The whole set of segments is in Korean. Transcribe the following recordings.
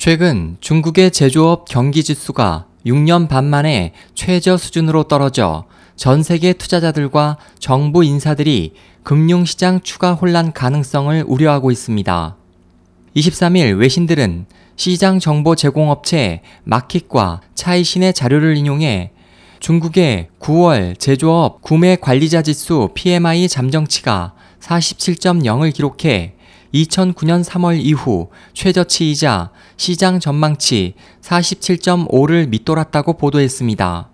최근 중국의 제조업 경기 지수가 6년 반 만에 최저 수준으로 떨어져 전 세계 투자자들과 정부 인사들이 금융시장 추가 혼란 가능성을 우려하고 있습니다. 23일 외신들은 시장 정보 제공업체 마킷과 차이신의 자료를 인용해 중국의 9월 제조업 구매 관리자 지수 PMI 잠정치가 47.0을 기록해 2009년 3월 이후 최저치이자 시장 전망치 47.5를 밑돌았다고 보도했습니다.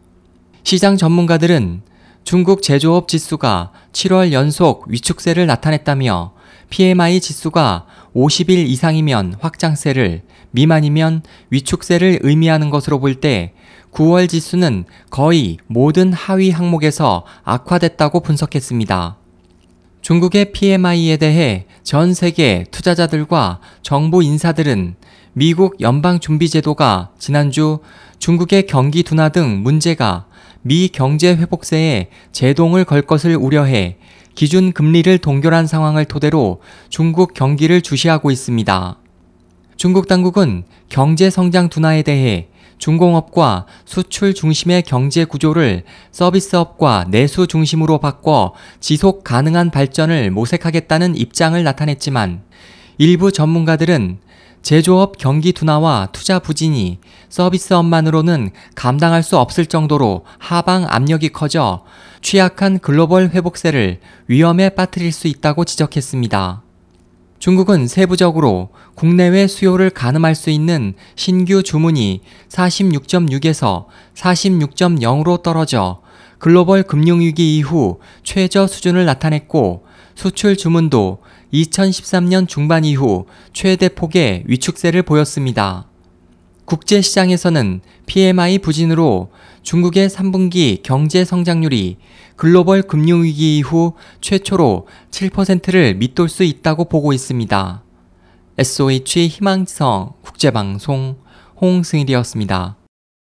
시장 전문가들은 중국 제조업 지수가 7월 연속 위축세를 나타냈다며 PMI 지수가 50일 이상이면 확장세를, 미만이면 위축세를 의미하는 것으로 볼 때 9월 지수는 거의 모든 하위 항목에서 악화됐다고 분석했습니다. 중국의 PMI에 대해 전 세계 투자자들과 정부 인사들은 미국 연방준비제도가 지난주 중국의 경기 둔화 등 문제가 미 경제 회복세에 제동을 걸 것을 우려해 기준 금리를 동결한 상황을 토대로 중국 경기를 주시하고 있습니다. 중국 당국은 경제 성장 둔화에 대해 중공업과 수출 중심의 경제 구조를 서비스업과 내수 중심으로 바꿔 지속 가능한 발전을 모색하겠다는 입장을 나타냈지만 일부 전문가들은 제조업 경기 둔화와 투자 부진이 서비스업만으로는 감당할 수 없을 정도로 하방 압력이 커져 취약한 글로벌 회복세를 위험에 빠뜨릴 수 있다고 지적했습니다. 중국은 세부적으로 국내외 수요를 가늠할 수 있는 신규 주문이 46.6에서 46.0으로 떨어져 글로벌 금융위기 이후 최저 수준을 나타냈고 수출 주문도 2013년 중반 이후 최대 폭의 위축세를 보였습니다. 국제시장에서는 PMI 부진으로 중국의 3분기 경제 성장률이 글로벌 금융위기 이후 최초로 7%를 밑돌 수 있다고 보고 있습니다. SOH 희망성 국제방송 홍승일이었습니다.